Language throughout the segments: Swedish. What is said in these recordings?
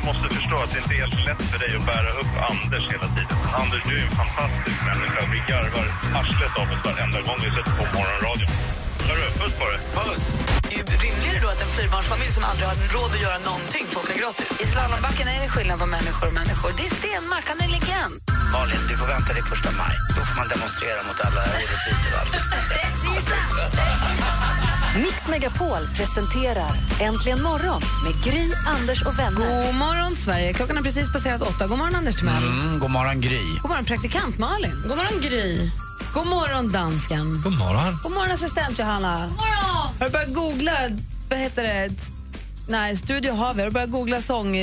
jag måste förstå att det inte är helt lätt för dig att bära upp Anders hela tiden. Anders, du är en fantastisk människa. Vi garvar arslet av oss varenda gång vi sätter på morgonradion. Hörru, puss på dig. Puss! Det är rimligare då att en fyrbarnsfamilj som aldrig har råd att göra någonting får åka gratis. I slalombacken är det skillnad på människor och människor. Det är Stenmark, han är legend. Malin, du får vänta till första maj. Då får man demonstrera mot alla orättvisor och allt. Rättvisa! Mix Megapol presenterar Äntligen morgon med Gry, Anders och vänner. God morgon, Sverige. Klockan har precis passerat åtta. God morgon, Anders Timell. Mm, god morgon, Gry. God morgon, praktikant Malin. God morgon, Gry. God morgon, dansken. God morgon. God morgon, assistent Johanna. God morgon. Har du börjat googla, vad heter det? Nej, Studio har vi. Har du börjat googla sång,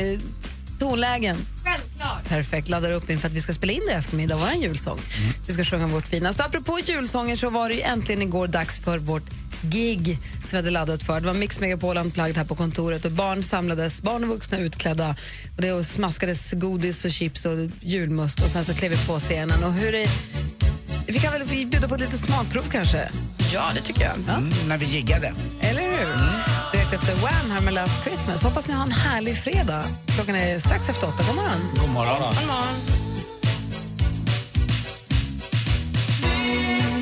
tonlägen? Självklart. Perfekt, laddar upp inför att vi ska spela in det i eftermiddag, vår julsång. Vi ska sjunga vårt finaste. Apropå julsånger så var det ju äntligen igår dags för vårt gig som vi hade laddat för. Det var Mix Megapol Unplugged här på kontoret och barn samlades, barn och vuxna utklädda och det smaskades godis och chips och julmust och sen så klev vi på scenen. Och hur är, vi kan väl bjuda på ett litet smakprov kanske? Ja, det tycker jag. Mm, när vi giggade. Eller hur? Direkt efter Wham här med Last Christmas. Hoppas ni har en härlig fredag. Klockan är strax efter åtta. God morgon. God morgon. God morgon. Wham!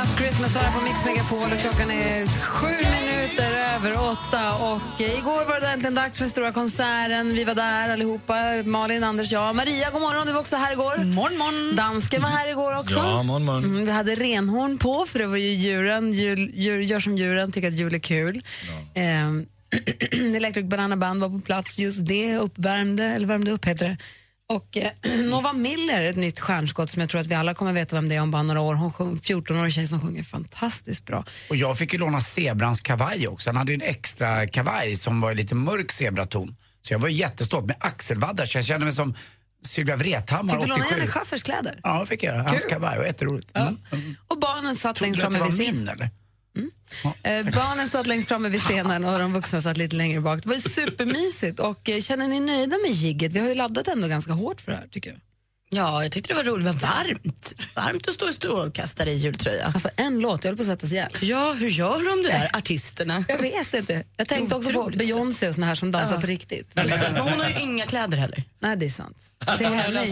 Last Christmas jag på Mix Megapol och klockan är sju minuter över åtta. Och eh, igår var det äntligen dags för den stora konserten. Vi var där allihopa. Malin, Anders, jag. Maria, god morgon. Du var också här igår. Morgon, morgon. Dansken var här igår också. Ja, morgon, morgon. Mm, vi hade renhorn på, för det var ju djuren. Jul, djur, gör som djuren, tycker att jul är kul. Ehm, Electric Banana Band var på plats just det, uppvärmde, eller värmde upp heter det. Och eh, Nova Miller, ett nytt stjärnskott som jag tror att vi alla kommer veta vem det är om bara några år. Hon sjunger, 14-årig tjej som sjunger fantastiskt bra. Och jag fick ju låna zebrans kavaj också. Han hade ju en extra kavaj som var lite mörk zebraton. Så jag var jättestolt med axelvaddar så jag kände mig som Sylvia Vrethammar Fick du låna 87. Janne Schaffers kläder? Ja, fick jag. Hans Kul. kavaj var jätteroligt. Mm. Och barnen satt Trodde längst du att framme det var vid scenen. Eller? Eh, barnen satt längst framme vid scenen och de vuxna satt lite längre bak. Det var supermysigt. Och eh, känner ni nöjda med gigget? Vi har ju laddat ändå ganska hårt för det här tycker jag. Ja, jag tyckte det var roligt. Det var varmt. Varmt att stå i strålkastare i jultröja. Alltså en låt, jag höll på att svettas ihjäl. Ja, hur gör de det där, artisterna? Jag vet inte. Jag tänkte också på Beyoncé och såna här som dansar på riktigt. Men hon har ju inga kläder heller. Nej, det är sant. Se henne,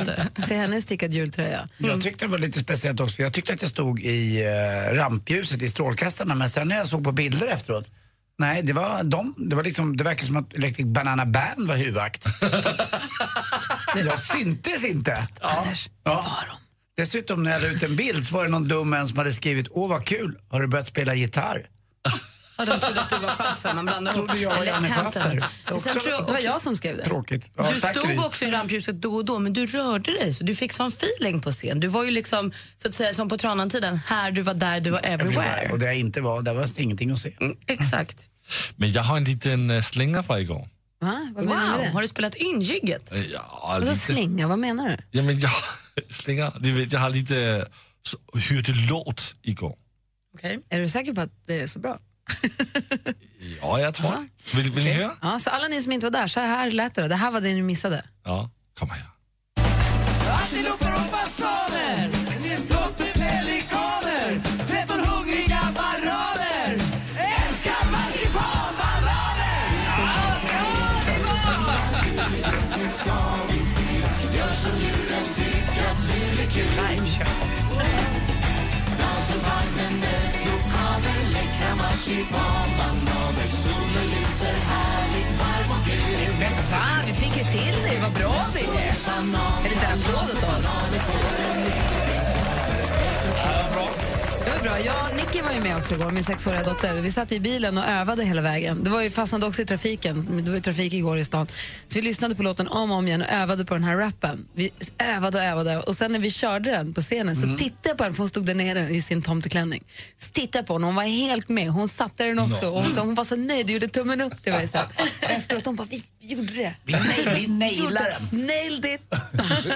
se henne stickad jultröja. Jag tyckte det var lite speciellt också för jag tyckte att jag stod i uh, rampljuset i strålkastarna men sen när jag såg på bilder efteråt Nej, det var de. Det var liksom, det verkar som att Electric Banana Band var huvudakt. jag syntes inte. Ja. Anders, det Ja. var de. Dessutom när jag la ut en bild så var det någon dum en som hade skrivit Åh vad kul, har du börjat spela gitarr? Ja, de trodde att du var Schaffer. Man blandade ihop Trodde jag var Janne Electanten. Schaffer. Men Sen tror jag Det var jag som skrev det. Tråkigt. Ja, du tack, stod Gry. också i rampljuset då och då, men du rörde dig så du fick sån feeling på scen. Du var ju liksom, så att säga, som på Tranan-tiden. Här, du var där, du var everywhere. Och där jag inte var, där var det ingenting att se. Mm, exakt. Men jag har en liten uh, slinga från igår. Va? Vad menar du Wow, med har du spelat in jigget? Øh, Ja, Vadå lite. slinga, vad menar du? Ja, men jag, slinga, jag har lite hyrde låt igår. Okej. Är du säker på att det är så bra? Ja, jag tror det. Vill, vill ni höra? Ja, så alla ni som inte var där, så här lät det då. Det här var det ni missade. Ja, kom här. Fan, vi fick ju till det. Vad bra vi är. En liten applåd åt oss. Var bra. Jag och Nicky var ju med också igår, min sexåriga dotter. Vi satt i bilen och övade hela vägen. Det var ju fastnade också i trafiken. Det var ju trafik igår i stan. Så vi lyssnade på låten om och om igen och övade på den här rappen. Vi övade och övade. Och sen när vi körde den på scenen så tittade jag på henne, för hon stod där nere i sin tomteklänning. Så tittade på henne, hon var helt med. Hon satte den också. Och hon, så, hon var så nöjd, gjorde tummen upp till mig. Så. Och efteråt hon bara, vi, gjorde det. Vi, nail, vi nailade den. Nailed it!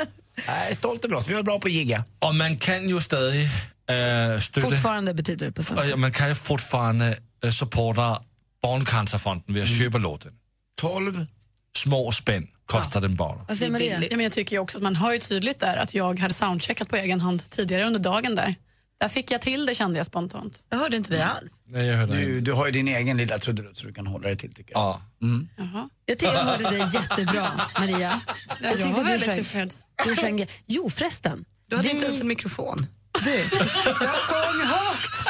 Jag är stolt över oss, vi var bra på att gigga. Och man kan ju stadig äh, stötta... Fortfarande betyder det på svenska. Och man kan ju fortfarande äh, supporta Barncancerfonden vid att köpa låten. 12. Små spänn kostar den bara. Vad säger Maria? Ja, men jag tycker också att man hör ju tydligt där att jag hade soundcheckat på egen hand tidigare under dagen där. Där fick jag till det kände jag spontant. Jag hörde inte det alls. Nej, jag hörde Du, du har ju din egen lilla trudelutt så du kan hålla dig till tycker jag. Ja. Jaha. Jag tycker jag hörde dig jättebra, Maria. Jag, jag var väldigt tillfreds. Jo, förresten. Du hade Vi- inte ens en mikrofon. Du, jag sjöng högt.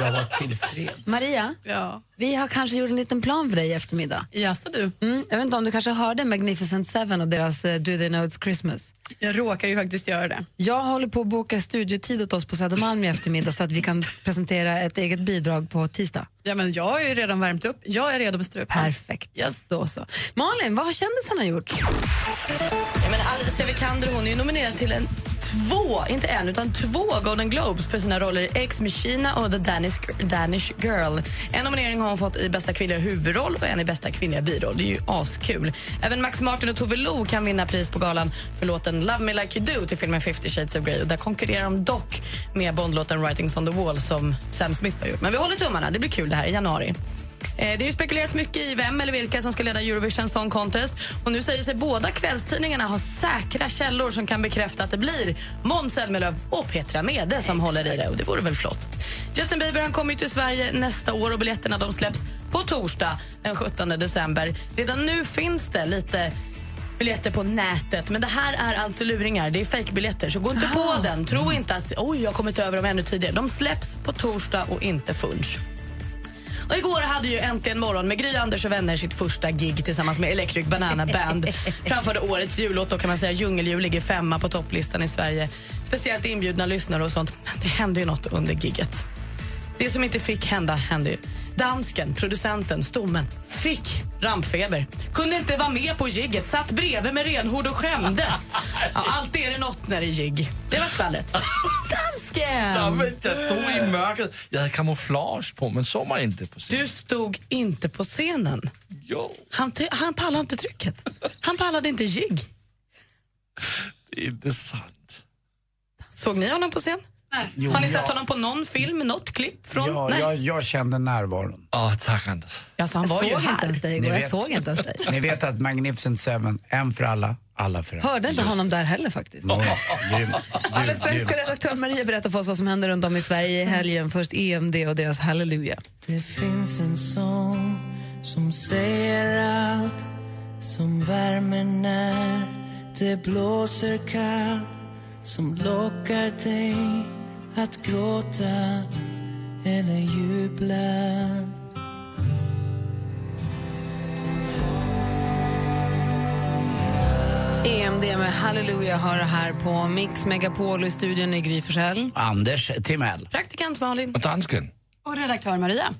Jag var tillfreds. Maria, Ja. vi har kanske gjort en liten plan för dig i eftermiddag. Jaså du? Mm, jag vet inte om du kanske hörde Magnificent Seven och deras eh, Do They Know It's Christmas. Jag råkar ju faktiskt göra det. Jag håller på att boka studiotid åt oss på Södermalm i eftermiddag så att vi kan presentera ett eget bidrag på tisdag. Ja, men jag har ju redan värmt upp. Jag är redo med strupen. Perfekt. Så, så. Malin, vad har kändisarna gjort? Ja, men Alicia Vikander hon är ju nominerad till en två, inte en, utan två Golden Globes för sina roller i Ex Machina och The Danish, Danish Girl. En nominering har hon fått i bästa kvinnliga huvudroll och en i bästa kvinnliga biroll. Det är ju askul. Även Max Martin och Tove Lo kan vinna pris på galan för låten Love Me Like You Do till filmen 50 Shades of Grey. Och där konkurrerar de dock med Bondlåten Writings on the Wall som Sam Smith har gjort. Men vi håller tummarna, det blir kul det här i januari. Eh, Det har ju spekulerats mycket i vem eller vilka som ska leda Eurovision Song Contest. Och nu säger sig båda kvällstidningarna ha säkra källor som kan bekräfta att det blir Måns Zelmerlöw och Petra Mede som håller i det. Och det vore väl flott. Justin Bieber han kommer till Sverige nästa år och biljetterna de släpps på torsdag den 17 december. Redan nu finns det lite biljetter på nätet. Men det här är alltså luringar. Det är fejkbiljetter. Så gå inte på den. Tro inte att oj, jag har kommit över dem ännu tidigare. De släpps på torsdag och inte funch. Och igår hade ju Äntligen morgon med Gry Anders och vänner sitt första gig tillsammans med Electric Banana Band. Framförde årets jullåt och kan man säga Djungeljul ligger femma på topplistan i Sverige. Speciellt inbjudna lyssnare och sånt. Men det hände ju något under gigget. Det som inte fick hända hände ju. Dansken, producenten, stommen, fick rampfeber. Kunde inte vara med på gigget, satt bredvid med renhord och skämdes. Ja, alltid är det något när det är gig. Det var skvallret. Dansken! Men jag stod i mörkret. Jag hade kamouflage på, men såg man inte på scenen. Du stod inte på scenen. Jo, Han, t- han pallade inte trycket. Han pallade inte gig. det är inte sant. Såg ni honom på scen? Jo, Har ni sett honom på någon film, något klipp från? Ja, Nej. jag, jag kände närvaron. Ja, tack Anders. Alltså, han Jag var såg ju inte ens dig Ni igår. Jag vet. såg inte ens dig. Ni vet att Magnificent Seven, en för alla, alla för en. Hörde inte honom där heller faktiskt. Grym, Alldeles strax ska redaktör Maria berätta för oss vad som händer runt om i Sverige i helgen. Först EMD och deras Halleluja. Det finns en sång som säger allt som värmer när det blåser kallt som lockar dig att gråta eller jubla EMD med Halleluja hör här på Mix Megapol i studion i Gry Forssell. Anders Timell. Praktikant Malin. Och dansken. Och redaktör Maria.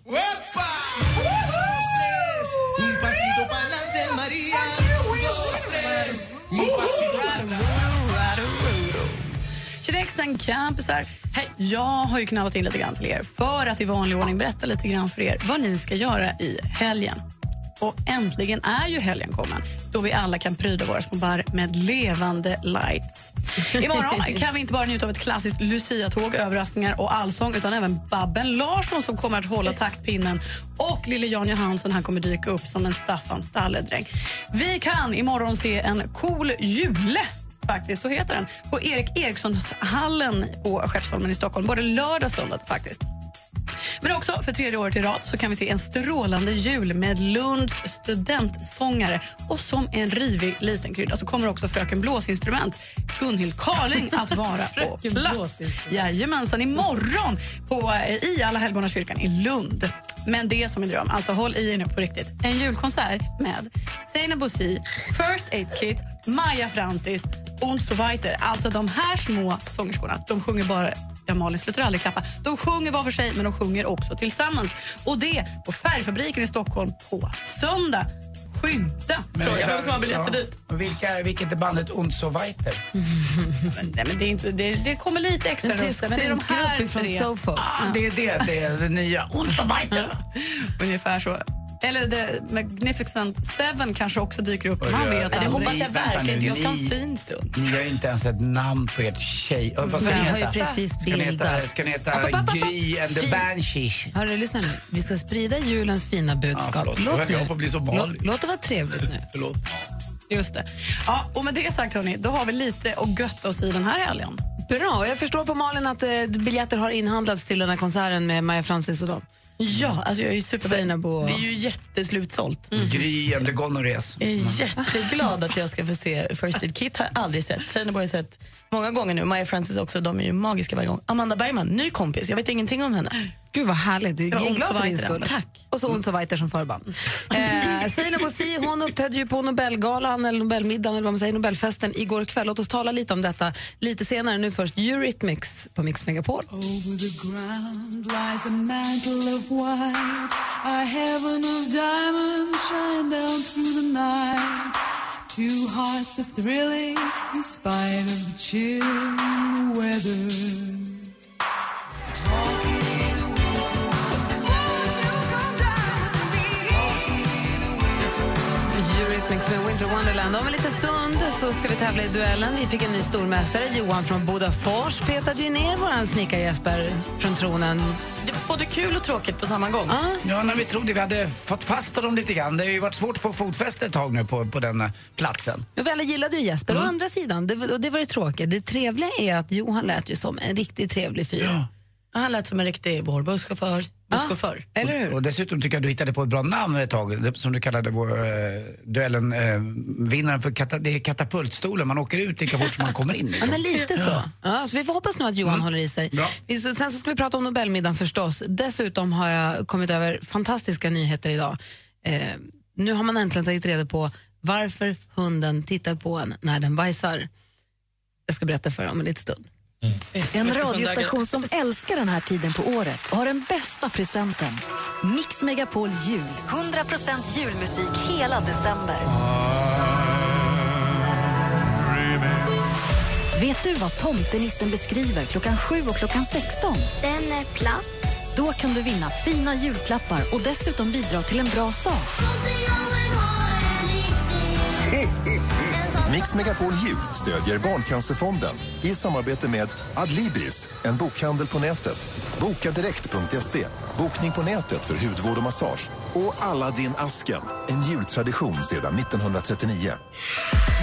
Tjurexen kampisar. Hej. Jag har ju knallat in lite grann till er för att i vanlig ordning berätta lite grann för er vad ni ska göra i helgen. Och äntligen är ju helgen kommen då vi alla kan pryda våra små bar med levande lights. Imorgon kan vi inte bara njuta av ett klassiskt Lucia-tåg, överraskningar och allsång utan även Babben Larsson som kommer att hålla taktpinnen och lille Jan Johansen han kommer dyka upp som en Staffan stalledräng. Vi kan imorgon se en cool jule faktiskt, så heter den, på Erik Erikssonshallen på Skeppsholmen i Stockholm, både lördag och söndag faktiskt. Men också för tredje året i rad så kan vi se en strålande jul med Lunds studentsångare. Och som en rivig liten krydda så kommer också fröken Blåsinstrument, Gunhild Carling, att vara på plats. Jajamensan, imorgon på, i Alla helgona kyrkan i Lund. Men det är som en dröm. Alltså håll i er nu på riktigt. En julkonsert med Zeina Bouzid, First Aid Kit, Maja Francis und so weiter. Alltså de här små sångerskorna, de sjunger bara ja, Malin slutar aldrig klappa. De sjunger var för sig, men de sjunger också tillsammans. Och det på Färgfabriken i Stockholm på söndag. Skynda! Fråga vem som har biljetter Ja. dit. Vilka, vilket är bandet Und so weiter? Men, nej, men det, är inte, det, det kommer lite extra En röster, men det är de här syntgrupp från tre. Sofo. Ah, det är det, det är det nya. Und so weiter. Ungefär så. Eller The Magnificent Seven kanske också dyker upp. Man Oj, vet ja, Nej, det hoppas jag verkligen inte. Jag ska ha en ni- fin stund. Ni har ju inte ens ett namn på ert tjej... Vad ska Vi ni har ju heta? precis Ska ni heta, bildat. ska ni heta app, app, app. Gry and the Banshees? Hörru, lyssna nu. Vi ska sprida julens fina budskap. förlåt. Jag höll på att bli så låt, låt det vara trevligt nu. Förlåt. Just det. Ja, och med det sagt, hörni, då har vi lite att götta oss i den här helgen. Bra. Jag förstår på Malin att eh, biljetter har inhandlats till den här konserten med Maja Francis och dem. Ja, alltså jag är ju super... Seinabo och- Det är ju jätteslutsålt. Gry and the gonorrhés. Jag är jätteglad att jag ska få se First Aid Kit. har jag aldrig sett. Seinabo har jag sett många gånger nu. Maja Francis också. De är ju magiska varje gång. Amanda Bergman, ny kompis. Jag vet ingenting om henne. Gud vad härligt. Jag Ja, är glad för din skull. Tack. Och så Ons Weiter som förband. Eh, Seinabo Si, hon uppträdde ju på Nobelgalan, eller Nobelmiddagen, eller vad man säger, Nobelfesten igår kväll. Låt oss tala lite om detta lite senare. Nu först Eurythmics på Mix Megapol. Over the ground lies a mantle of white, a heaven of diamonds shine down through the night. Two hearts are thrilling in spite of the chill in the weather. Eurythmics med Winter Wonderland. Om en liten stund så ska vi tävla i duellen. Vi fick en ny stormästare, Johan från Bodafors. Petade ju ner vår snickare Jesper från tronen. Det är både kul och tråkigt på samma gång. Ja, när vi trodde vi hade fått fast dem lite grann. Det har ju varit svårt att få fotfäste ett tag nu på, på den eh, platsen. Men vi alla gillade ju Jesper. Å andra sidan, det, och det var det tråkiga. Det trevliga är att Johan lät ju som en riktigt trevlig fyr. Han lät som en riktig vår busschaufför. busschaufför. Eller hur? Och dessutom tycker jag du hittade på ett bra namn ett tag, som du kallade vår eh, duellen, eh, vinnaren för kata, det är katapultstolen. Man åker ut lika fort som man kommer in. Ja, men lite så. Ja, så vi får hoppas nu att Johan håller i sig. Bra. Sen så ska vi prata om Nobelmiddagen förstås. Dessutom har jag kommit över fantastiska nyheter idag. Eh, nu har man äntligen tagit reda på varför hunden tittar på en när den bajsar. Jag ska berätta för er om en liten stund. En radiostation som älskar den här tiden på året och har den bästa presenten. Mix Megapol Jul. 100 julmusik hela december. Vet du vad tomtenissen beskriver klockan 7 och klockan 16? Den är platt. Då kan du vinna fina julklappar och dessutom bidra till en bra sak. Mix Megapol Jul stödjer Barncancerfonden i samarbete med Adlibris, en bokhandel på nätet. Bokadirekt.se, bokning på nätet för hudvård och massage. Och Aladdin asken en jultradition sedan 1939.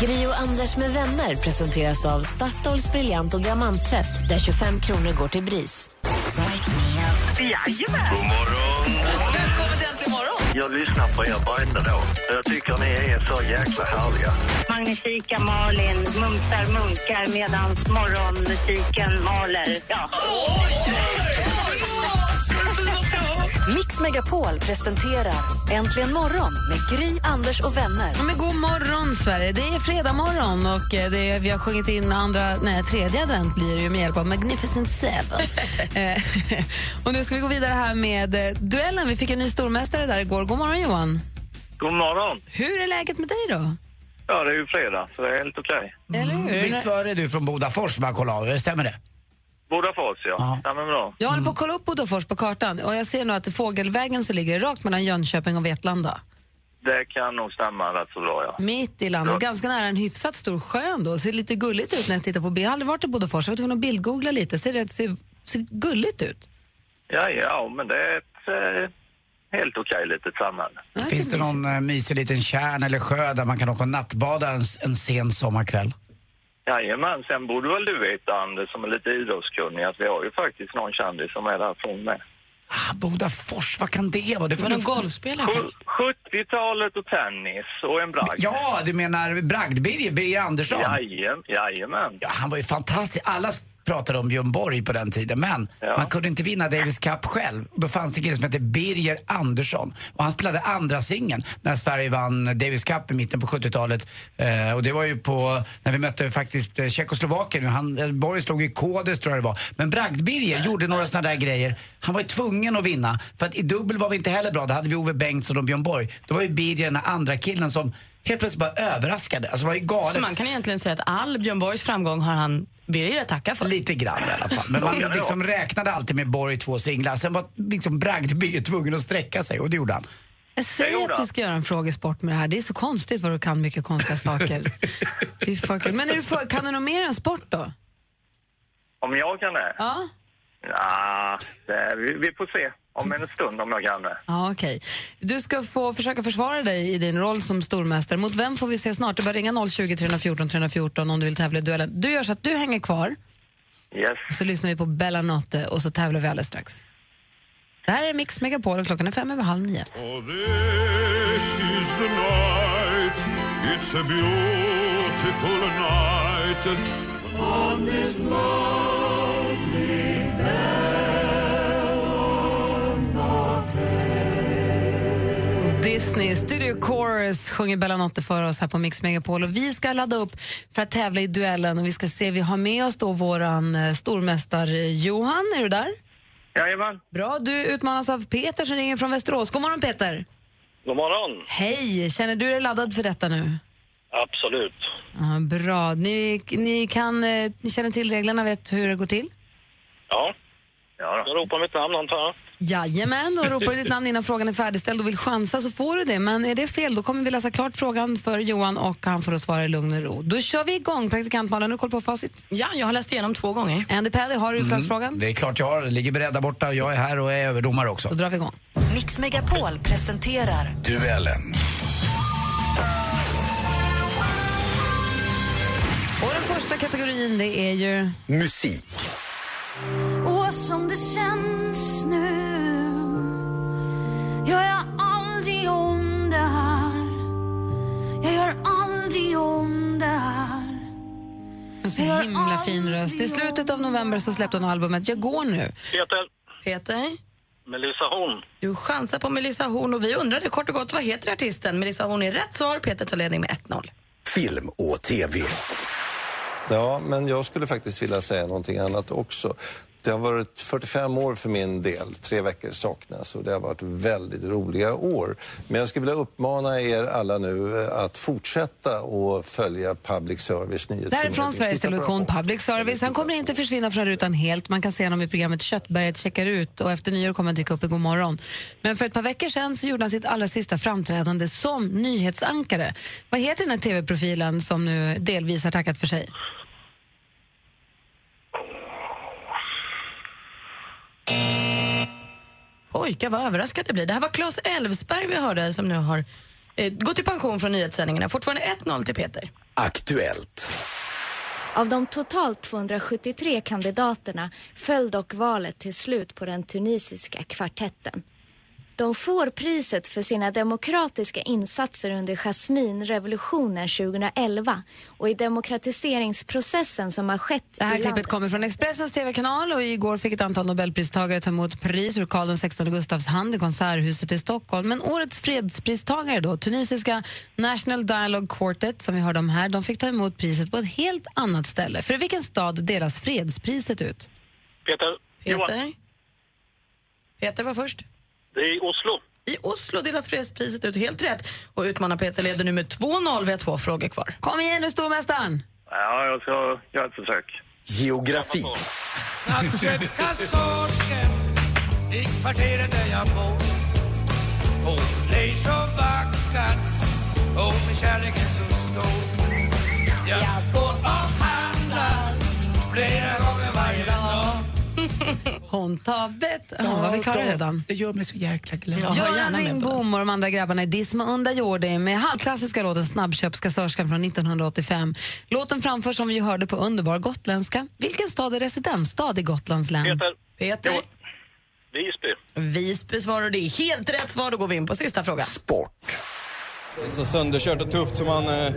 Gri och Anders med vänner presenteras av Statoils briljant och diamanttvätt där 25 kronor går till BRIS. God morgon! Jag lyssnar på er varenda dag. Jag tycker ni är så jäkla härliga. Magnifika Malin mumsar munkar medan morgonmusiken maler. Ja. Mix Megapol presenterar Äntligen morgon med Gry, Anders och vänner. Ja, men god morgon, Sverige. Det är fredag morgon och eh, det är, vi har sjungit in andra, nej, tredje advent blir det ju med hjälp av Magnificent Seven. Eh, och nu ska vi gå vidare här med eh, duellen. Vi fick en ny stormästare där igår. God morgon, Johan. God morgon! Hur är läget med dig då? Ja, det är ju fredag, så det är helt okej. Eller hur? Visst var det du från Bodafors man kollade av? Stämmer det? Bodafors, ja. ja. men bra. Jag håller på att kolla upp Bodafors på kartan och jag ser nu att Fågelvägen så ligger det rakt mellan Jönköping och Vetlanda. Det kan nog stämma rätt så bra, ja. Mitt i landet, ganska nära en hyfsat stor sjö ändå. Ser lite gulligt ut när jag tittar på bild. Jag har aldrig varit i Bodafors, jag var tvungen att bildgoogla lite. Ser det ser, ser gulligt ut? Ja, ja, men det är ett eh, helt okej litet samhälle. Finns det någon eh, mysig liten tjärn eller sjö där man kan åka och nattbada en, en sen sommarkväll? Jajamän, sen borde väl du veta, Anders, som är lite idrottskunnig, att vi har ju faktiskt någon kändis som är därifrån med. Ah, Bodafors, vad kan det vara? Det Var någon golfspelare Sju- kanske? 70-talet och tennis och en bragd. Ja, du menar Bragd-Birger, Birger Andersson? Jajamän. Ja, han var ju fantastisk. Alla pratade om Björn Borg på den tiden. Men man kunde inte vinna Davis Cup själv. Då fanns det en kille som hette Birger Andersson. Och han spelade andra singeln när Sverige vann Davis Cup i mitten på 70-talet. Eh, och det var ju på, när vi mötte faktiskt eh, Tjeckoslovakien. Han, eh, Borg slog i Kodes tror jag det var. Men Bragd-Birger gjorde några sådana där grejer. Han var ju tvungen att vinna. För att i dubbel var vi inte heller bra. Då hade vi Ove Bengtsson och Björn Borg. Då var ju Birger den andra killen som helt plötsligt bara överraskade. Alltså var ju galet. Så man kan egentligen säga att all Björn Borgs framgång har han Birger att tacka för? Lite grann i alla fall. Men man liksom räknade alltid med Borg två singlar. Sen var liksom Bragd-Birger tvungen att sträcka sig och det gjorde han. Jag säger att du ska göra en frågesport med det här. Det är så konstigt vad du kan mycket konstiga saker. det är för kul. Men är du för, kan du något mer än sport då? Om jag kan det? Ja. Ja, det, vi, vi får se om en stund om jag kan det. Ja, okej. Du ska få försöka försvara dig i din roll som stormästare. Mot vem får vi se snart? Du bara ringa 020 314 314 om du vill tävla i duellen. Du gör så att du hänger kvar, Yes. så lyssnar vi på Bella Notte och så tävlar vi alldeles strax. Det här är Mix Megapol och klockan är fem över halv nio. This is the night, it's a beautiful night. On this lonely Disney Studio Chorus sjunger Bella Notte för oss här på Mix Megapol. Och vi ska ladda upp för att tävla i duellen och vi ska se, vi har med oss då våran eh, stormästare Johan. Är du där? Jajamän. Bra, du utmanas av Peter som ringer från Västerås. God morgon Peter! God morgon. Hej! Känner du dig laddad för detta nu? Absolut. Ja, bra. Ni, ni, kan, eh, ni känner till reglerna, vet hur det går till? Ja. ja Jag ropar mitt namn antar jag. Jajamän, och ropar du ditt namn innan frågan är färdigställd och vill chansa så får du det. Men är det fel då kommer vi läsa klart frågan för Johan och han får då svara i lugn och ro. Då kör vi igång. Praktikant Malin, har du koll på facit? Ja, jag har läst igenom två gånger. Andy Paddy, har du utslagsfrågan? Mm, det är klart jag har. Ligger beredd där borta och jag är här och är överdomare också. Då drar vi igång. Mix Megapol presenterar Duellen. Och den första kategorin det är ju... Musik. Och som det känns Gör jag aldrig om det här Jag gör aldrig om det här så himla fin röst. I slutet av november så släppte hon albumet Jag går nu. Peter. Peter? Melissa Horn. Du chansar på Melissa Horn och vi undrade kort och gott vad heter artisten? Melissa Horn är rätt svar. Peter tar ledning med 1-0. Film och TV. Ja, men jag skulle faktiskt vilja säga någonting annat också. Det har varit 45 år för min del. Tre veckor saknas och det har varit väldigt roliga år. Men jag skulle vilja uppmana er alla nu eh, att fortsätta och följa public service nyhetsförmedling. från Sveriges Television Public Service. Han kommer inte försvinna från rutan helt. Man kan se honom i programmet Köttberget checkar ut och efter nyår kommer han dyka upp i morgon. Men för ett par veckor sedan så gjorde han sitt allra sista framträdande som nyhetsankare. Vad heter den här tv-profilen som nu delvis har tackat för sig? Oj, vad överraskad jag blir. Det här var Claes Elfsberg vi hörde som nu har eh, gått i pension från nyhetssändningarna. Fortfarande 1-0 till Peter. Aktuellt. Av de totalt 273 kandidaterna föll dock valet till slut på den tunisiska kvartetten. De får priset för sina demokratiska insatser under Jasminrevolutionen 2011 och i demokratiseringsprocessen som har skett Det här klippet landet. kommer från Expressens tv-kanal och igår fick ett antal nobelpristagare ta emot pris ur Karl XVI Gustavs hand i Konserthuset i Stockholm. Men årets fredspristagare då, tunisiska National Dialogue Quartet som vi hörde om här, de fick ta emot priset på ett helt annat ställe. För i vilken stad delas fredspriset ut? Peter. Peter? Peter var först. Det är i Oslo. I Oslo delas fredspriset ut helt rätt. Och utmanar Peter leder nu med 2-0. Vi har två frågor kvar. Kom igen nu, stormästaren! Ja, jag ska göra ett försök. Geografi. Nattköttskassörskan i kvarteret där jag bor Hon ler så vackert och min kärlek är så stor Jag går och handlar flera gånger varje dag Hon tar bett... Ja, var vi klara redan? Det gör mig så jäkla glad. Göran Ringbom och de andra grabbarna i Disma Unda Jordi med halvklassiska låten Snabbköpskassörskan från 1985. Låten framförs som vi hörde på underbar gotländska. Vilken stad är residensstad i Gotlands län? Peter. Peter? Visby. Visby svarar det är helt rätt svar. Då går vi in på sista frågan. Det är så sönderkört och tufft så man, eh,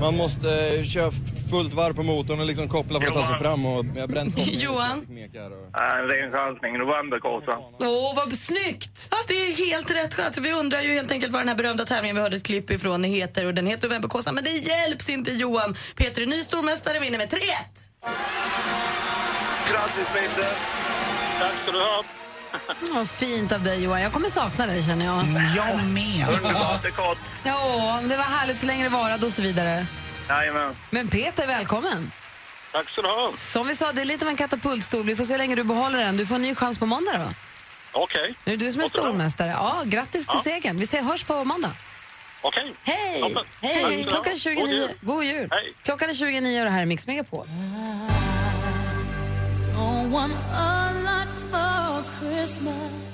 man måste eh, köra fullt varv på motorn och liksom koppla för att ta sig fram och jag bränt kopplingen. Johan? En ren chansning. Novemberkåsa. Åh, vad snyggt! Ja, det är helt rätt chans. Vi undrar ju helt enkelt vad den här berömda tävlingen vi hörde ett klipp ifrån heter och den heter Novemberkåsan. Men det hjälps inte Johan. Peter är ny stormästare vinner med 3-1. Grattis Peter! Tack ska du ha. Vad fint av dig Johan. Jag kommer sakna dig känner jag. Jag med. Underbart rekord. Ja, det var härligt så länge det varade och så vidare. Jajamän. Men Peter, välkommen. Tack ska du ha. Som vi sa, det är lite av en katapultstol. Vi får se hur länge du behåller den. Du får en ny chans på måndag då. Okej. Nu är det du som är stormästare. Ja, grattis till Ja. segern. Vi ses, hörs på måndag. Okej. Hej! Ska Hej! du Klockan är ha. 29. God jul. God jul. Klockan är 29 och det här är Mix Megapol. Don't want a lot for Christmas.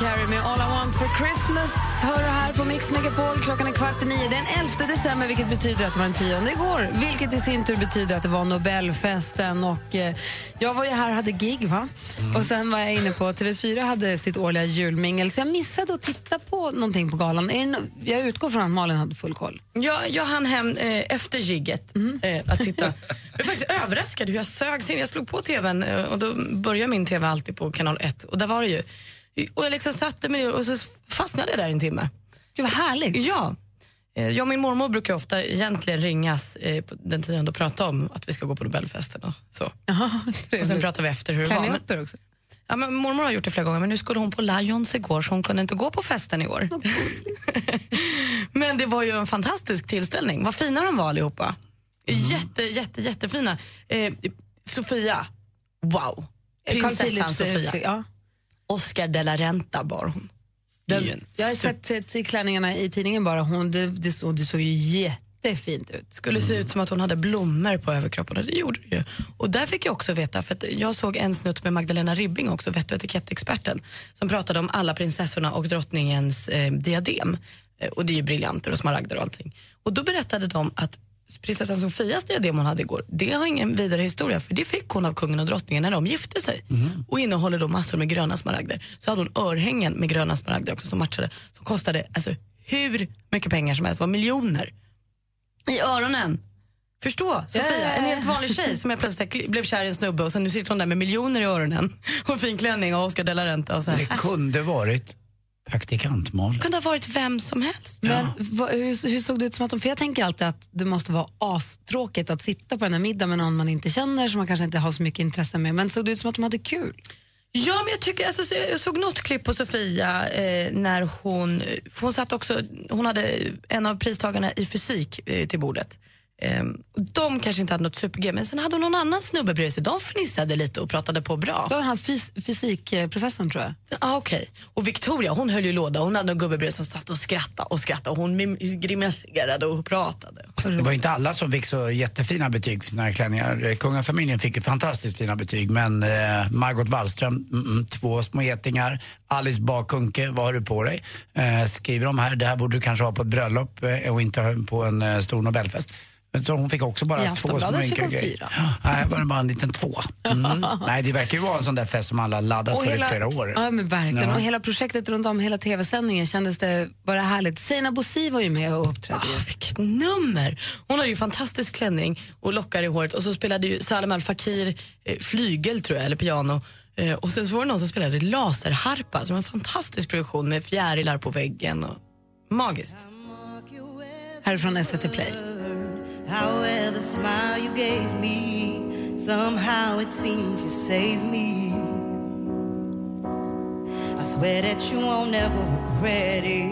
Mariah Carey med All I want for Christmas hör du här på Mix Megapol. Klockan är kvart i nio. Den 11 december, vilket betyder att det var den 10 igår. Vilket i sin tur betyder att det var Nobelfesten. Och, eh, jag var ju här och hade gig, va? Och sen var jag inne på TV4 hade sitt årliga julmingel. Så jag missade att titta på någonting på galan. No- jag utgår från att Malin hade full koll. Jag, jag hann hem eh, efter gigget Mhm. eh, att titta. Jag blev faktiskt överraskad hur jag sögs in. Jag slog på tvn eh, och då börjar min tv alltid på kanal 1 och där var det ju. Och jag liksom satte mig ner och så fastnade jag där en timme. Det var härligt. Ja. Eh, Jag och min mormor brukar ofta egentligen ringas eh, på den tiden och prata om att vi ska gå på Nobelfesten och så. och sen pratar vi efter hur det Klär var. ni Men- också? Ja, men mormor har gjort det flera gånger men nu skulle hon på Lions igår så hon kunde inte gå på festen i år. men det var ju en fantastisk tillställning. Vad fina de var allihopa. Jätte, jätte, jättefina. Eh, Sofia, wow. Prinsessan eh, Sofia. ja. Oscar de la Renta bar hon. Det är ju en Jag har sett klänningarna i tidningen bara. Hon, det, det, såg, det såg ju jättefint ut. skulle se ut som att hon hade blommor på överkroppen och det gjorde det ju. Och där fick jag också veta, för jag såg en snutt med Magdalena Ribbing också, vett och etikettexperten, som pratade om alla prinsessorna och drottningens eh, diadem. Eh, och det är ju briljanter och smaragder och allting. Och då berättade de att prinsessan Sofias diadem hon hade igår, det har ingen vidare historia för det fick hon av kungen och drottningen när de gifte sig. Och innehåller då massor med gröna smaragder. Så hade hon örhängen med gröna smaragder också som matchade, som kostade alltså hur mycket pengar som helst, det var miljoner i öronen. Förstå, Sofia, en helt vanlig tjej som jag plötsligt blev kär i en snubbe och sen nu sitter hon där med miljoner i öronen och fin klänning och Oscar de la Renta och så här. Det kunde varit praktikant Malin. Det kunde ha varit vem som helst. Men vad, hur, hur såg det ut som att de, för jag tänker alltid att det måste vara astråkigt att sitta på den här middagen med någon man inte känner som man kanske inte har så mycket intresse med. Men såg det ut som att de hade kul? Ja, men jag tycker, alltså, så jag såg något klipp på Sofia eh, när hon, hon satt också, hon hade en av pristagarna i fysik eh, till bordet. Eh, de kanske inte hade något super men sen hade hon någon annan snubbe bredvid sig. De fnissade lite och pratade på bra. Det var han fys- fysikprofessorn tror jag. Ah, okej. Och Victoria hon höll ju låda. Hon hade en gubbe bredvid som satt och skrattade och skrattade. Och hon mim- grimaserade och pratade. Det var inte alla som fick så jättefina betyg för sina klänningar. Kungafamiljen fick ju fantastiskt fina betyg men eh, Margot Wallström, mm, mm, två små getingar. Alice Bakunke, vad har du på dig? Eh, skriver de här, det här borde du kanske ha på ett bröllop eh, och inte på en eh, stor Nobelfest. Så hon fick också bara I två små fick hon grejer. fyra. Nej, var det bara en liten två. Mm. Nej, det verkar ju vara en sån där fest som alla laddat för i flera år. Ja, men verkligen. Ja. Och hela projektet runt om, hela tv-sändningen kändes det bara härligt. Sina Bosi var ju med och uppträdde. Ah, vilket nummer! Hon hade ju fantastisk klänning och lockar i håret och så spelade ju Salem Al Fakir eh, flygel tror jag, eller piano. Eh, och sen så var det någon som spelade laserharpa, som en fantastisk produktion med fjärilar på väggen. Och, magiskt. Härifrån SVT Play. However, smile you gave me, somehow it seems you saved me.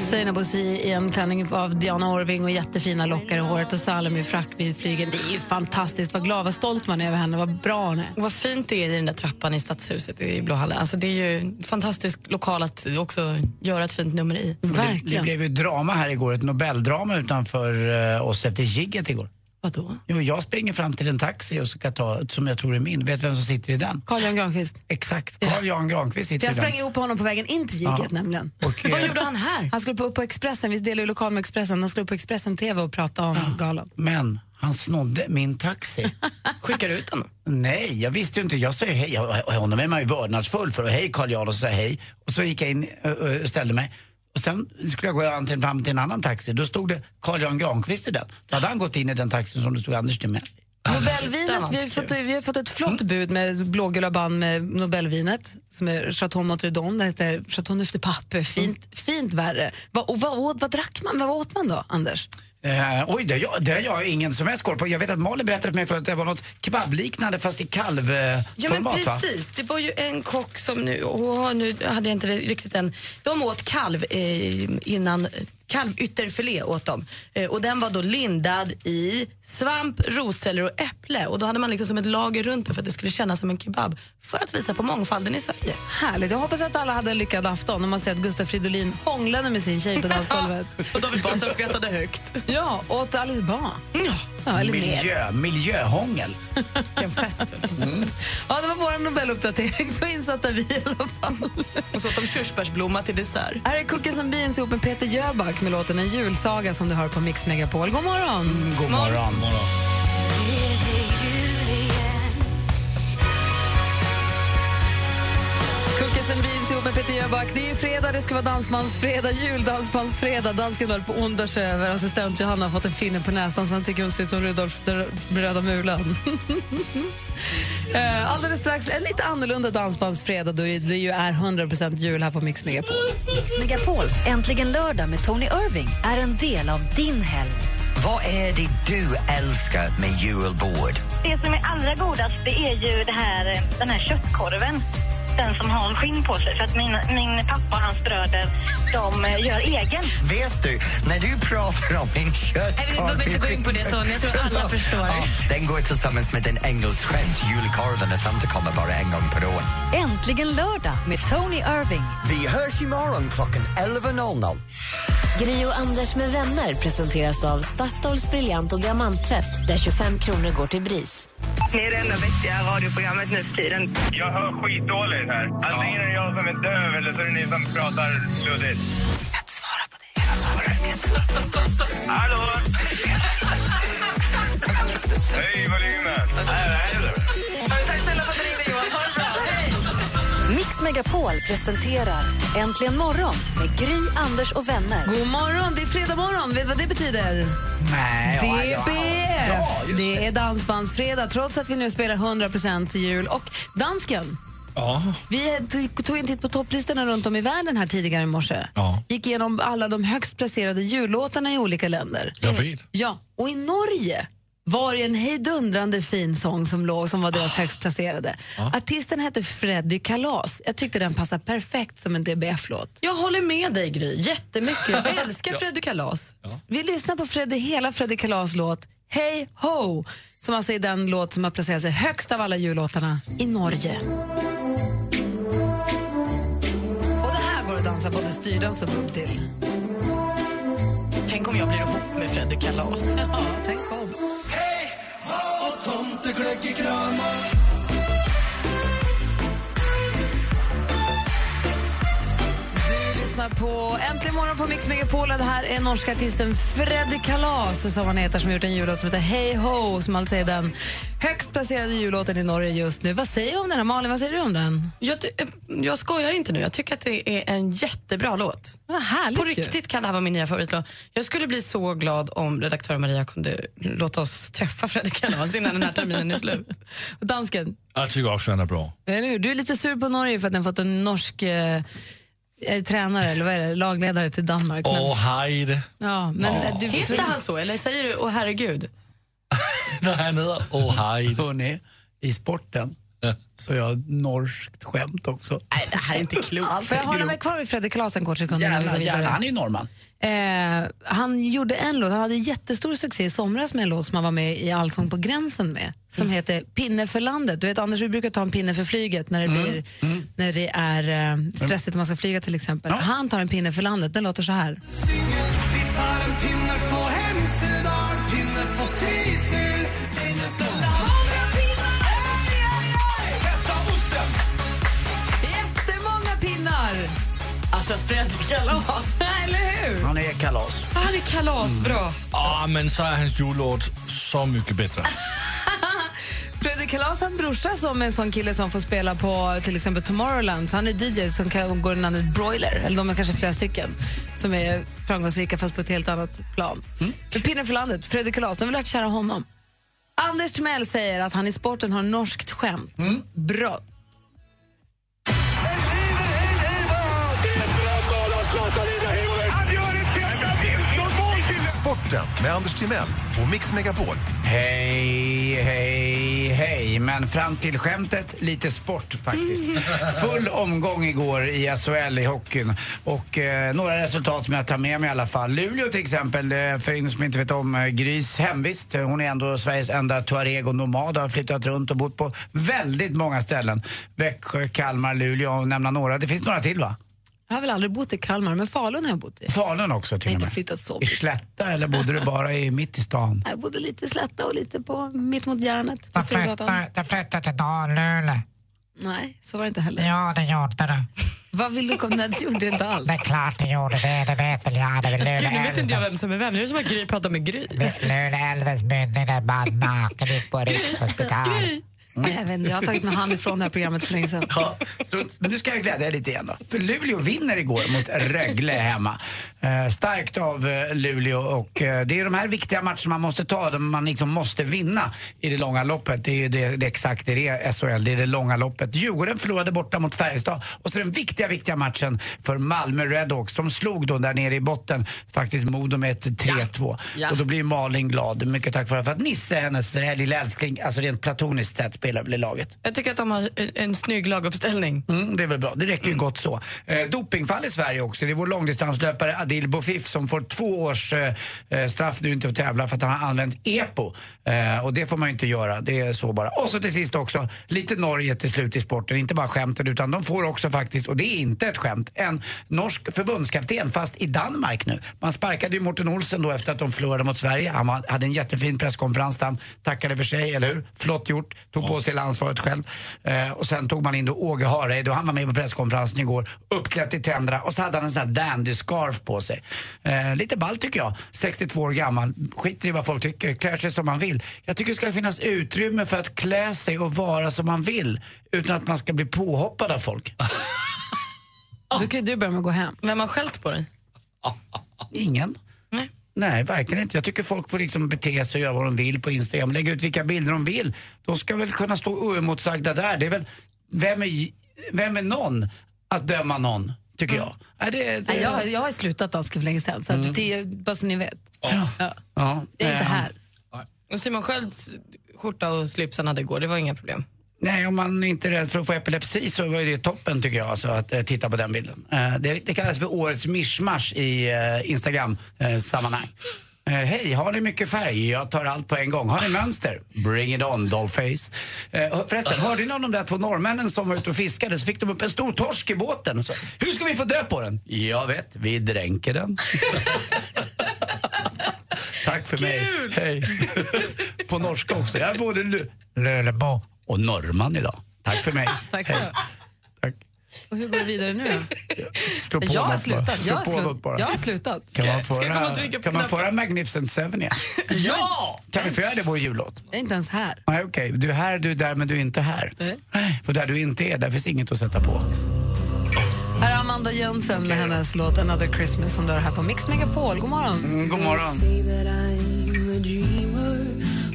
Sina Bosi i en klänning av Diana Orving och jättefina lockar i håret och Salem i frack vid flygen. Det är ju fantastiskt. Vad glad, vad stolt man är över henne. Vad bra hon är. Och vad fint det är i den där trappan i Stadshuset i Blåhallen. Alltså det är ju en fantastisk lokal att också göra ett fint nummer i. Det, det blev ju drama här igår, ett Nobeldrama utanför eh, oss efter gigget igår. Vadå? Jo, jag springer fram till en taxi och ska ta, som jag tror är min. Vet vem som sitter i den? Carl-Jan Granqvist. Exakt, Carl-Jan Granqvist sitter jag i den. sprang ihop på honom på vägen in till giget Ja. nämligen. Och, eh, Vad gjorde han här? Han skulle upp på Expressen, vi delar ju lokal med Expressen. Han skulle upp på Expressen TV och prata om galan. Men han snodde min taxi. Skickar du ut honom? Nej, jag visste ju inte. Jag sa ju hej. Jag- Honom är man ju vördnadsfull för. Och hej Carl Jan och så sa jag hej. Och så gick jag in och ställde mig. Och sen skulle jag gå antingen fram till en annan taxi. Då stod det Carl Jan Granqvist i den. Då hade han gått in i den taxin som det stod Anders Timell. Nobelvinet, vi har, fått, vi har fått ett flott bud med blågula band med Nobelvinet som är Chateau Montredon. Det heter Chateau Neuf de Pape. Fint, fint värre. Vad, och vad, åt, vad drack man? Vad åt man då, Anders? Eh, oj, det jag, det har jag ingen som helst koll på. Jag vet att Malin berättade för mig förut att det var något kebabliknande fast i kalvformat Ja men va? precis, det var ju en kock som nu, åh, nu hade jag inte det riktigt än. De åt kalv eh, innan, kalvytterfilé åt de. Eh, och den var då lindad i svamp, rotselleri och äpple. Och då hade man liksom som ett lager runt det för att det skulle kännas som en kebab. För att visa på mångfalden i Sverige. Härligt. Jag hoppas att alla hade en lyckad afton när man ser att Gustaf Fridolin hånglade med sin tjej på dansgolvet. och David Batra skrattade högt. Ja, och åt Alice Bah. Ja, eller. Miljö, miljöhångel. Vilken fest. Ja, det var vår Nobeluppdatering. Så insatta vi i alla fall. Och så åt de körsbärsblomma till dessert. Här är Cookies and Beans ihop med Peter Jöback med låten En julsaga som du hör på Mix Megapol. God morgon! God morgon. Cookies med Peter Jöback. Det är fredag, det ska vara dansmansfredag, juldansmansfredag. Dansken håller på att onda sig över. Assistent Johanna har fått en finne på näsan så han tycker hon ser ut som Rudolf den röda mulen. Eh, Alldeles strax en lite annorlunda dansbandsfredag då det ju är 100% jul här på Mix Megapol. Mix Megapols Äntligen lördag med Tony Irving är en del av din helg. Vad är det du älskar med julbord? Det som är allra godast det är ju det här, eh, den här köttkorven. Den som har skinn på sig. För att min, min pappa och hans bröder de eh, gör egen. Vet du, när du pratar om en köttkorv... Vi behöver inte gå in på det, Tony. Jag tror alla förstår. Ja, den går tillsammans med en engelsk skämt, julkorven, Santa kommer bara en gång per år. Äntligen lördag med Tony Irving. Vi hörs imorgon klockan 11.00. Gri och Anders med vänner presenteras av Statoils briljant och diamanttvätt där 25 kronor går till BRIS. Ni är det enda vettiga radioprogrammet nu för tiden. Jag hör skitdåligt här. Antingen är det jag som är döv eller så är det ni som pratar luddigt. Hallå? Hej volymen! Tack snälla för att du ringde, Johan. Ha det bra. Hej! Mix Megapol presenterar Äntligen morgon med Gry, Anders och vänner. God morgon, det är fredag morgon. Vet du vad det betyder? Nej, ja, ja. DBF! Ja, just det är Dansbandsfredag, trots att vi nu spelar 100% jul. Och dansken, Ja. vi tog en titt på topplistorna runt om i världen här tidigare i morse. Ja. Gick igenom alla de högst placerade jullåtarna i olika länder. Jag vet. Ja, och i Norge var det en hejdundrande fin sång som låg som var deras högst placerade. Artisten hette Freddy Kalas. Jag tyckte den passade perfekt som en DBF-låt. Jag håller med dig, Gry. Jättemycket. Jag älskar Freddy Kalas. Vi lyssnar på Freddy, hela Freddy Kalas låt Hey Ho, som alltså är den låt som har placerat sig högst av alla jullåtarna i Norge. Det här går att dansa både styrdans och bugg till. Tänk om jag blir ihop med Freddy Kalas. Ja, tänk om. Och tomteglögg i kranen lyssnar på Äntligen morgon på Mix Megapol. Det här är norska artisten Freddy Kalas som han heter, som gjort en jullåt som heter Hey Ho, som alltså är den högst placerade jullåten i Norge just nu. Vad säger du om den? här? Malin, vad säger du om den? Jag, jag skojar inte nu. Jag tycker att det är en jättebra låt. Vad härligt På ju. riktigt kan det här vara min nya favoritlåt. Jag skulle bli så glad om redaktör Maria kunde låta oss träffa Freddy Kalas innan den här terminen är slut. Dansken, Jag tycker också den är bra. eller hur? Du är lite sur på Norge för att den fått en norsk eh, är tränare eller vad är det? lagledare till Danmark. Åh, hej. ja, men Åh. du, Heter han så eller säger du åh herregud? När han hedder Åh, hej. Hörrni, i sporten så jag har norskt skämt också. Nej, det här är inte klokt. Får jag hålla mig kvar vid Freddy Kalas en kort sekund? Gärna, gärna. Han är ju norrman. Eh, han gjorde en låt, han hade jättestor succé i somras med en låt som han var med i Allsång på gränsen med, som Mm. heter Pinne för landet. Du vet Anders, vi brukar ta en pinne för flyget när det, Mm. blir, när det är eh, stressigt och man ska flyga till exempel. Han tar en pinne för landet, den låter så här. Vi Alltså Fredrik Kalas. Eller hur? Han är kalas. Han är kalasbra. Ja, men så är hans jullåt så mycket bättre. Fredrik Kalas har en brorsa som är en sån kille som får spela på till exempel Tomorrowland. Så Han är DJ som kan, går under namnet Broiler, eller de är kanske flera stycken som är framgångsrika fast på ett helt annat plan. Mm. Pinnen för landet, Fredrik Kalas, de har lärt kära honom. Anders Timell säger att han i sporten har norskt skämt. Bra. Sporten med Anders Timell och Mix Megapol. Hej, hej, hej. Men fram till skämtet, lite sport faktiskt. Full omgång igår i SHL i hockeyn. Och eh, några resultat som jag tar med mig i alla fall. Luleå till exempel, för er som inte vet om eh, Grys hemvist. Hon är ändå Sveriges enda tuareg och nomad har flyttat runt och bott på väldigt många ställen. Växjö, Kalmar, Luleå och nämna några. Det finns några till va? Jag har väl aldrig bott i Kalmar, men Falun har jag bott i. Falun också till Jag och med. flyttat så I mycket. Slätta eller bodde du bara i mitt i stan? Jag bodde lite i Slätta och lite på mitt mot järnet. på Jag Storgatan. flyttade, jag flyttade till Dalule. Nej, så var det inte heller. Ja, det gjorde det. Vad vill du komma? Det gjorde det inte alls. Det är klart det gjorde det, det vet väl jag. Det är väl Luleå Gud, nu vet inte jag vem som är vem. Nu är det som att Gry pratar med Gry. Luleå älvens mynning där man naken ut på Rikshospital. Nej, Jag, inte, jag har tagit mig hand ifrån det här programmet för länge sedan. Ja, strunt. men nu ska jag glädja dig lite igen då. För Luleå vinner igår mot Rögle hemma. Eh, starkt av eh, Luleå och eh, det är de här viktiga matcherna man måste ta, de man liksom måste vinna i det långa loppet. Det är ju det, det är exakt det är SHL, det är det långa loppet. Djurgården förlorade borta mot Färjestad och så den viktiga, viktiga matchen för Malmö Redhawks. De slog då där nere i botten faktiskt Modo med ett 3-2. Ja. Och då blir Malin glad, mycket tack vare för att Nisse, hennes eh, lilla älskling, alltså rent platoniskt sett spelar väl i laget. Jag tycker att de har en, snygg laguppställning. Mm, det är väl bra, det räcker ju gott så. Eh, dopingfall i Sverige också. Det är vår långdistanslöpare Adil Bofif som får två års eh, eh, straff nu inte att tävla för att han har använt EPO. Eh, och det får man ju inte göra, det är så bara. Och så till sist också, lite Norge till slut i sporten. Inte bara skämten utan de får också faktiskt, och det är inte ett skämt, en norsk förbundskapten fast i Danmark nu. Man sparkade ju Morten Olsen då efter att de förlorade mot Sverige. Han hade en jättefin presskonferens där han tackade för sig, eller hur? Flott gjort, tog på sig hela ansvaret själv. Eh, och sen tog man in då Åge Hareide och han var med på presskonferensen igår, uppklädd i tänderna och så hade han en sån där dandy-scarf på sig. Eh, lite ball tycker jag. 62 år gammal, skiter i vad folk tycker, klär sig som man vill. Jag tycker det ska finnas utrymme för att klä sig och vara som man vill utan att man ska bli påhoppad av folk. Då kan ju du börja med att gå hem. Vem har skällt på dig? Ingen. Nej. Verkligen inte. Jag tycker folk får liksom bete sig och göra vad de vill på Instagram. Lägga ut vilka bilder de vill. De ska väl kunna stå oemotsagda där. Det är väl, vem är, vem är någon att döma någon, tycker jag. Nej, det, det, Nej, jag, jag har slutat danska för länge sedan, så att det är bara så ni vet. Ja. ja, Det är inte eh, här. Och Simon Skölds skjorta och slips han hade igår, det var inga problem. Nej, om man inte är rädd för att få epilepsi så var det toppen tycker jag, alltså, att eh, titta på den bilden. Eh, det, det kallas för årets mischmasch i eh, Instagram-sammanhang. Eh, Hej, har ni mycket färg? Jag tar allt på en gång. Har ni mönster? Bring it on, dollface. Eh, förresten, hörde ni om de där två norrmännen som var ute och fiskade så fick de upp en stor torsk i båten. Så, Hur ska vi få dö på den? Jag vet, vi dränker den. Tack för mig. Hej. på norska också. Jag är både Lölebo och norrman idag. Tack för mig. Tack så mycket. Och hur går det vidare nu? Slå på Jag har slutat. Slå Jag har, något bara. jag har slutat. Kan man trycka på kan man föra Magnificent Seven igen? Ja! Kan vi få göra det vår jullåt? Jag är inte ens här. Nej, okej. Du är här, du är där, men du är inte här. Nej. För där du inte är, där finns inget att sätta på. Här är Amanda Jönsson med hennes låt Another Christmas som du har här på Mix Megapol. God morgon. Mm, god morgon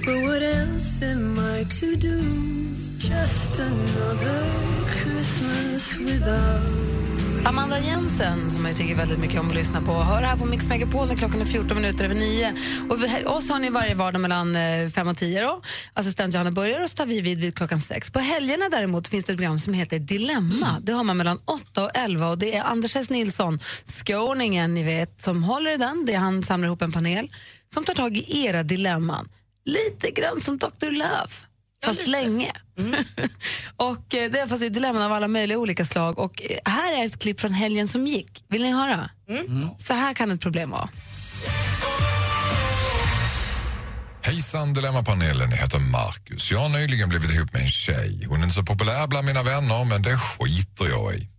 but what else am I to do? Just another Christmas without Amanda Jensen, som jag tycker väldigt mycket om att lyssna på, hör här på Mix Megapol när klockan är 14 minuter över 9. Och vi, oss har ni varje vardag mellan eh, 5 och 10 då. Assistent Johanna börjar och så tar vi vid vid klockan 6. På helgerna däremot finns det ett program som heter Dilemma. Det har man mellan 8 och 11 och det är Anders S. Nilsson, skåningen ni vet, som håller i den. Det är han samlar ihop en panel som tar tag i era dilemman. Lite grann som Dr. Love. Fast länge. och eh, det är fast det är dilemman av alla möjliga olika slag. Och eh, här är ett klipp från helgen som gick. Vill ni höra? Så här kan ett problem vara. Hejsan Dilemmapanelen, jag heter Marcus. Jag har nyligen blivit ihop med en tjej. Hon är inte så populär bland mina vänner, men det skiter jag i.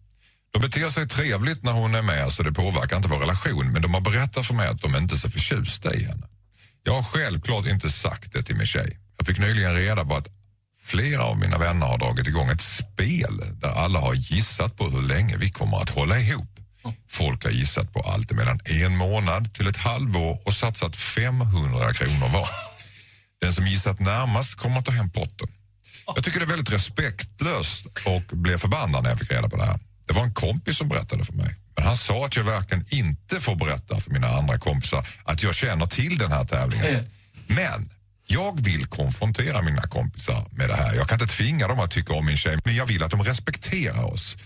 De beter sig trevligt när hon är med så det påverkar inte vår relation men de har berättat för mig att de inte är så förtjusta i henne. Jag har självklart inte sagt det till min tjej. Jag fick nyligen reda på att flera av mina vänner har dragit igång ett spel där alla har gissat på hur länge vi kommer att hålla ihop. Folk har gissat på allt mellan en månad till ett halvår och satsat 500 kronor var. Den som gissat närmast kommer att ta hem potten. Jag tycker det är väldigt respektlöst och blev förbannad när jag fick reda på det här. Det var en kompis som berättade för mig. Men han sa att jag verkligen inte får berätta för mina andra kompisar att jag känner till den här tävlingen. Men jag vill konfrontera mina kompisar med det här. Jag kan inte tvinga dem att tycka om min tjej, men jag vill att de respekterar oss.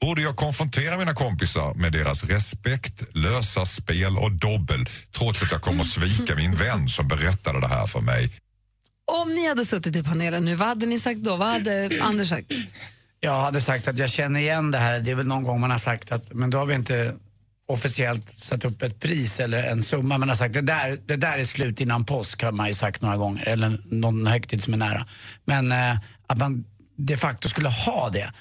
Borde jag konfrontera mina kompisar med deras respektlösa spel och dobbel trots att jag kommer att svika min vän som berättade det här för mig? Om ni hade suttit i panelen nu, vad hade ni sagt då? Vad hade Anders sagt? Jag hade sagt att jag känner igen det här. Det är väl någon gång man har sagt att men då har vi inte officiellt satt upp ett pris eller en summa. Man har sagt det där, det där är slut innan påsk har man ju sagt några gånger. Eller någon högtid som är nära. Men eh, att man de facto skulle ha det.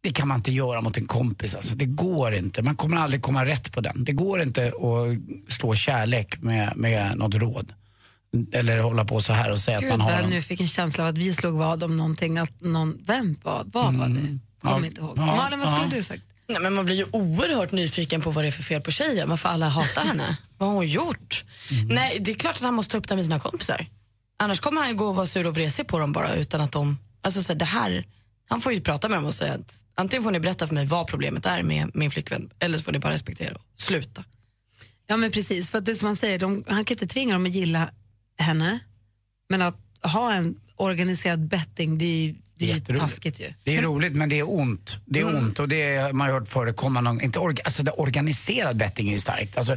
Det kan man inte göra mot en kompis. Alltså. Det går inte. Man kommer aldrig komma rätt på den. Det går inte att slå kärlek med, med något råd. Eller hålla på så här och säga Gud, att man har jag någon... nu fick en känsla av att vi slog vad om någonting. Att någon, vem vad, vad var det? Kommer Ja. inte ihåg. Ja, Malin, vad skulle ja. du sagt? Nej, men man blir ju oerhört nyfiken på vad det är för fel på tjejen. Varför alla hatar henne. vad har hon gjort? Nej, det är klart att han måste ta upp det med sina kompisar. Annars kommer han ju gå och vara sur och vresig på dem bara utan att de... Alltså så här, det här... Han får ju prata med dem och säga att antingen får ni berätta för mig vad problemet är med min flickvän eller så får ni bara respektera och sluta. Ja men precis, för att det som han säger, de, han kan inte tvinga dem att gilla henne. Men att ha en organiserad betting, det är, det är taskigt ju. Det är roligt men det är ont. Det är Mm. ont och det har man har hört förekomma någon, inte orga, alltså det organiserad betting är ju starkt. Alltså,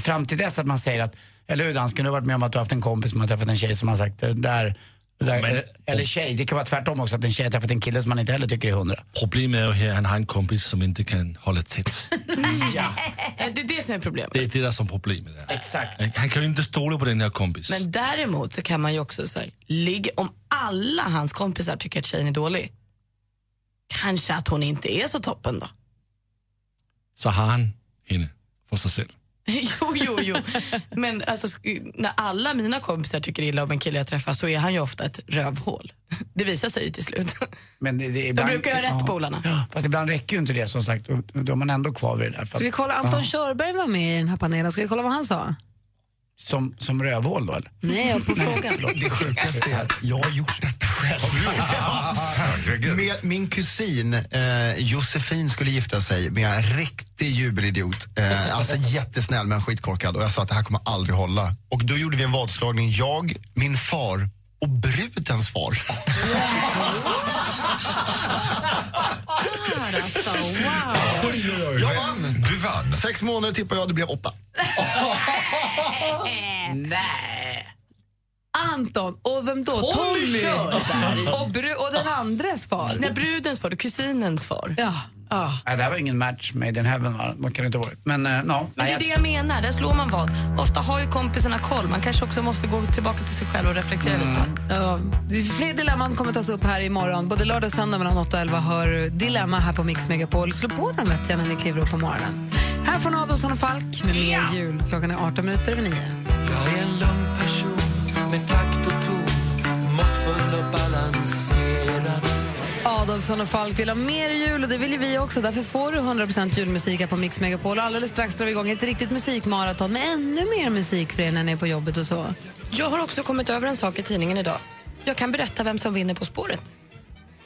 fram till dess att man säger att, eller hur dansken, du har varit med om att du har haft en kompis som har träffat en tjej som har sagt det där, där Men- eller tjej, det kan vara tvärtom också, att en tjej har träffat en kille som man inte heller tycker är hundra. Problemet är ju här att han har en kompis som inte kan hålla tätt. ja. Det är det som är problemet. Det är det där som problemet är. Exakt. Han kan ju inte stole på den här kompis. Men däremot så kan man ju också säga, ligga, om alla hans kompisar tycker att tjejen är dålig, kanske att hon inte är så toppen då. Så har han henne för sig själv. jo, jo, jo. Men alltså, när alla mina kompisar tycker illa om en kille jag träffar så är han ju ofta ett rövhål. Det visar sig ju till slut. Men det, det, De ibland- brukar ju ha rätt, ja. polarna. Ja, fast ibland räcker ju inte det som sagt, då, då är man ändå kvar vid det där. Ska vi kolla, Anton Ja. Körberg var med i den här panelen, ska vi kolla vad han sa? Som, som rövhål då eller? Nej, på frågan. Det sjukaste är att jag har gjort detta själv. Med, min kusin eh, Josefin skulle gifta sig med en riktig jubelidiot. Eh, alltså jättesnäll men skitkorkad. Och jag sa att det här kommer aldrig hålla. Och då gjorde vi en vadslagning, jag, min far och brudens far. Alltså, Jag vann! Du vann? Sex månader tippade jag, det blev åtta. Nej. Anton, och vem då? Tommy Körberg. och, bru- och den andres far. Nej, brudens far, kusinens far. Ja. Ah. Nej, det här var ingen match made in heaven va? Vad kan inte varit? Men, uh, no. Men det är det jag menar, där slår man vad. Ofta har ju kompisarna koll. Man kanske också måste gå tillbaka till sig själv och reflektera lite. Ja, fler dilemman kommer tas upp här imorgon. Både lördag och söndag mellan 8 och 11 hör Dilemma här på Mix Megapol. Slå på den vet jag när ni kliver upp på morgonen. Här från Adolfsson och Falk med mer jul. Klockan är 18 minuter över 9. Adolfsson och Falk vill ha mer jul och det vill ju vi också. Därför får du 100% julmusik här på Mix Megapol. Och Alldeles strax drar vi igång ett riktigt musikmaraton med ännu mer musik för er när ni är på jobbet och så. Jag har också kommit över en sak i tidningen idag. Jag kan berätta vem som vinner På spåret.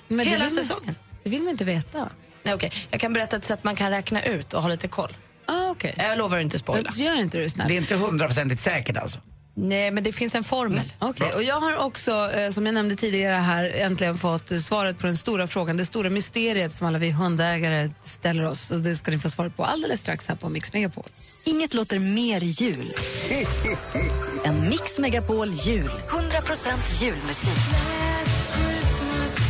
Men Hela säsongen. Det vill man inte veta. Nej, okej. Jag kan berätta ett sätt man kan räkna ut och ha lite koll. Ah, okay. Jag lovar inte spoila. Gör inte det snällt. Det är inte hundraprocentigt säkert alltså? Nej, men det finns en formel. Okej, och jag har också, eh, som jag nämnde tidigare här, äntligen fått svaret på den stora frågan, det stora mysteriet som alla vi hundägare ställer oss. Och det ska ni få svaret på alldeles strax här på Mix Megapol. Inget låter mer jul än Mix Megapol jul. 100% julmusik.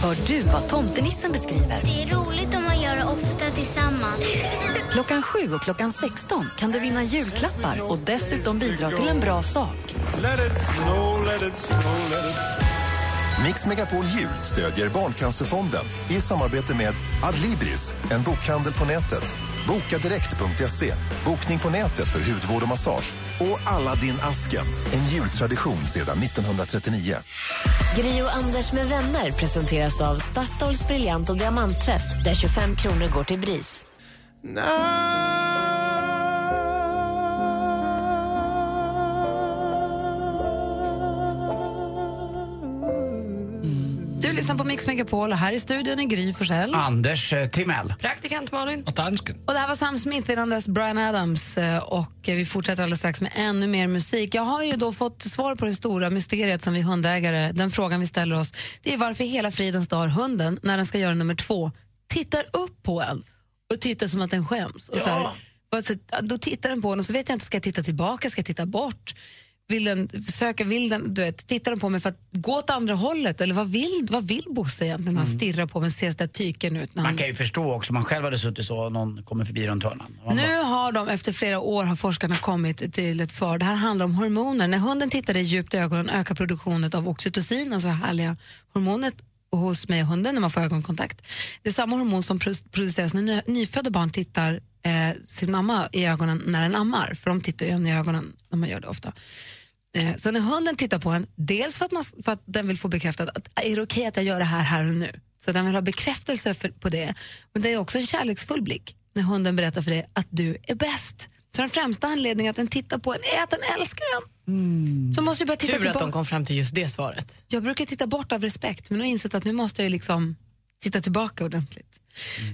Hör du vad tomtenissen beskriver? Det är roligt om man gör det ofta tillsammans. Klockan 7 och klockan 16 kan du vinna julklappar och dessutom bidra till en bra sak. Let it snow, let it snow, let it Mix Megapol Jul stödjer Barncancerfonden i samarbete med Adlibris, en bokhandel på nätet. Bokadirekt.se, bokning på nätet för hudvård och massage. Och Aladdin Asken, en jultradition sedan 1939. Gri och Anders med vänner presenteras av Statoils briljant och diamanttvätt där 25 kronor går till BRIS. Du lyssnar på Mix Megapol och här i studion är Gry Forssell. Anders eh, Timell. Praktikant Malin. Och dansken. Och det här var Sam Smith innan dess Brian Adams eh, och eh, vi fortsätter alldeles strax med ännu mer musik. Jag har ju då fått svar på det stora mysteriet som vi hundägare, den frågan vi ställer oss, det är varför hela fridens dag hunden, när den ska göra nummer två, tittar upp på en och tittar som att den skäms. Och så här, och så, då tittar den på en och så vet jag inte, ska jag titta tillbaka, ska jag titta bort? Vill den försöka, vill den, du vet, tittar den på mig för att gå åt andra hållet? Eller vad vill, vad vill Bosse egentligen? när Han stirrar på mig och ser så där tyken ut. När han... Man kan ju förstå också, man själv hade suttit så och någon kommer förbi runt hörnan. Man Nu har de efter flera år har forskarna kommit till ett svar. Det här handlar om hormoner. När hunden tittar dig djupt i ögonen ökar produktionen av oxytocin, alltså det härliga hormonet hos mig och hunden när man får ögonkontakt. Det är samma hormon som produceras när nyfödda barn tittar eh, sin mamma i ögonen när den ammar, för de tittar ju en i ögonen när man gör det ofta. Eh, så när hunden tittar på en, dels för att, man, för att den vill få bekräftat att ah, är det okej att jag gör det här här och nu? Så den vill ha bekräftelse för, på det. Men det är också en kärleksfull blick när hunden berättar för dig att du är bäst. Så den främsta anledningen att den tittar på en är att den älskar en. Så måste jag börja titta Tur att tillbaka. de kom fram till just det svaret. Jag brukar titta bort av respekt, men nu har jag insett att nu måste jag liksom titta tillbaka ordentligt.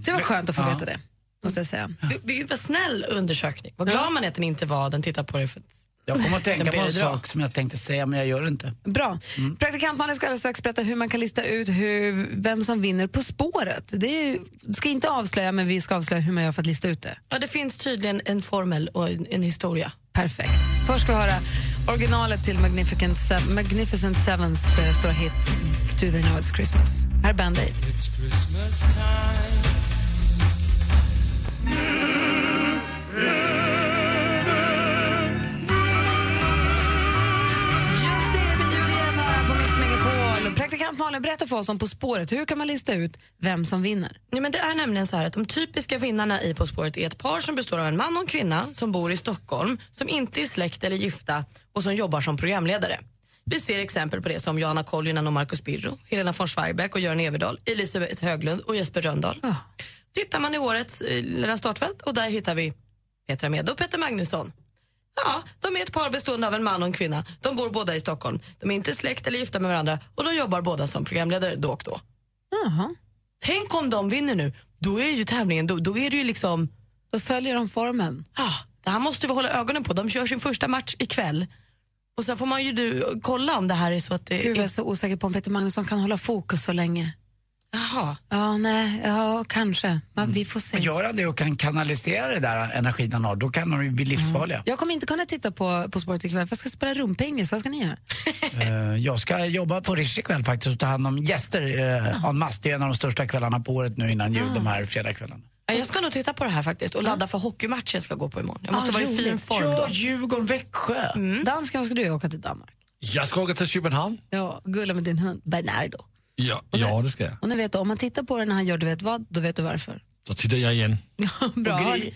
Så det var skönt att få Ja. veta det, måste jag säga. Det var snäll undersökning. Vad glad man är att den inte var, den tittar på dig för att Jag kommer att tänka på en sak som jag tänkte säga, men jag gör det inte. Bra. Praktikantmannen ska alldeles strax berätta hur man kan lista ut hur, vem som vinner På spåret. Det är ju, ska inte avslöja, men vi ska avslöja hur man gör för att lista ut det. Ja, det finns tydligen en formel och en, en historia. Perfekt. Först ska vi höra originalet till Magnificent, Se- Magnificent Sevens eh, stora hit Do They Know It's Christmas. Här är Band-Aid. Praktikant Malin, berätta för oss om På spåret. Hur kan man lista ut vem som vinner? Nej, men det är nämligen så här att de typiska vinnarna i På spåret är ett par som består av en man och en kvinna som bor i Stockholm, som inte är släkt eller gifta och som jobbar som programledare. Vi ser exempel på det som Johanna Koljonen och Marcus Birro, Helena von Zweigbergk och Göran Everdahl, Elisabeth Höglund och Jesper Rönndahl. Tittar man i årets eh, lilla startfält och där hittar vi Petra Mede och Peter Magnusson. Ja, de är ett par bestående av en man och en kvinna. De bor båda i Stockholm. De är inte släkt eller gifta med varandra och de jobbar båda som programledare då och då. Tänk om de vinner nu, då är ju tävlingen, då, då är det ju liksom... Då följer de formen. Ja, det här måste vi hålla ögonen på. De kör sin första match ikväll. Och sen får man ju du, kolla om det här är så att det... Gud, jag är så osäker på om Peter Magnusson kan hålla fokus så länge. Jaha. Ja, nej, ja, kanske. Men vi får se. Men gör han det och kan kanalisera det där energin han har, då kan de ju bli livsfarliga. Jag kommer inte kunna titta på På spåret ikväll, för jag ska spela rumpingis. Vad ska ni göra? Eh, jag ska jobba på Rish ikväll faktiskt och ta hand om gäster uh, en mass. Det är en av de största kvällarna på året nu innan jul, de här fredagskvällarna. Ja, Jag ska nog titta på det här faktiskt och ladda för hockeymatchen jag ska gå på imorgon. Jag måste Ah, vara i fin roligt. form Ja, då. Djurgården, Växjö. Dansken, vad ska du göra? åka till Danmark? Jag ska åka till Köpenhamn. Ja, gulla med din hund Bernardo. Ja, ja, det ska jag. Och ni vet, om man tittar på den när han gör du vet vad, då vet du varför. Så tittar jag igen. Bra. Gry,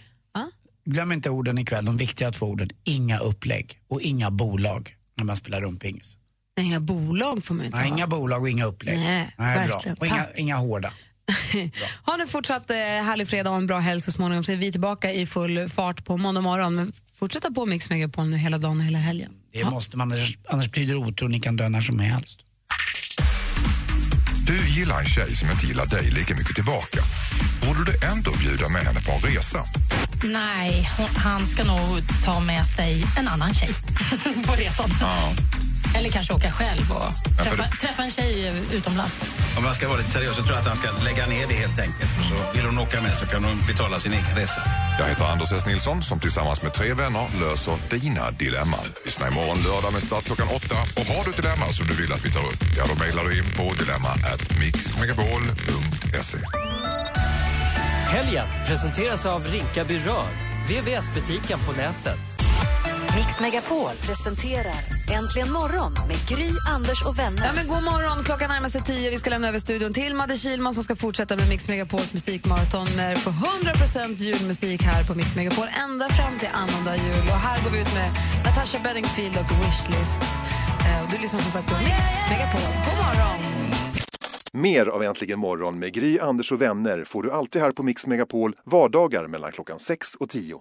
Glöm inte orden ikväll, de viktiga två orden. Inga upplägg och inga bolag när man spelar rumpingis. Nej, inga bolag får man inte Nej, ha. inga bolag och inga upplägg. Nej, bra. verkligen. Och inga, inga hårda. Ha nu fortsatt eh, härlig fredag och en bra helg så småningom. Så är vi tillbaka i full fart på måndag morgon. Men fortsätta på Mix Megapol nu hela dagen och hela helgen. Det måste man, annars, annars betyder otro ni kan dö när som helst. Du gillar en tjej som inte gillar dig lika mycket tillbaka. Borde du ändå bjuda med henne på en resa? Nej, hon, han ska nog ta med sig en annan tjej på resan. Eller kanske åka själv och Ja, träffa, träffa en tjej utomlands. Om man ska vara lite seriös så tror jag att han ska lägga ner det helt enkelt. Och så vill hon åka med så kan hon betala sin egen resa. Jag heter Anders S. Nilsson som tillsammans med tre vänner löser dina dilemman. Lyssna imorgon lördag med start klockan åtta. Och har du ett dilemma som du vill att vi tar upp, ja då mejlar du in på dilemma@mixmegapol.se. Helgen presenteras av Rinkaby Rör, VVS-butiken på nätet. Mix Megapol presenterar Äntligen morgon med Gry, Anders och vänner. Ja, men god morgon, klockan närmar sig tio. Vi ska lämna över studion till Madde Kilman som ska fortsätta med Mix Megapols musikmaraton med för 100% julmusik här på Mix Megapol ända fram till annandag jul. Och här går vi ut med Natasha Bedingfield och Wishlist. Eh, och du lyssnar som sagt på Mix Megapol. God morgon! Mer av Äntligen morgon med Gry, Anders och vänner får du alltid här på Mix Megapol vardagar mellan klockan 6 och 10.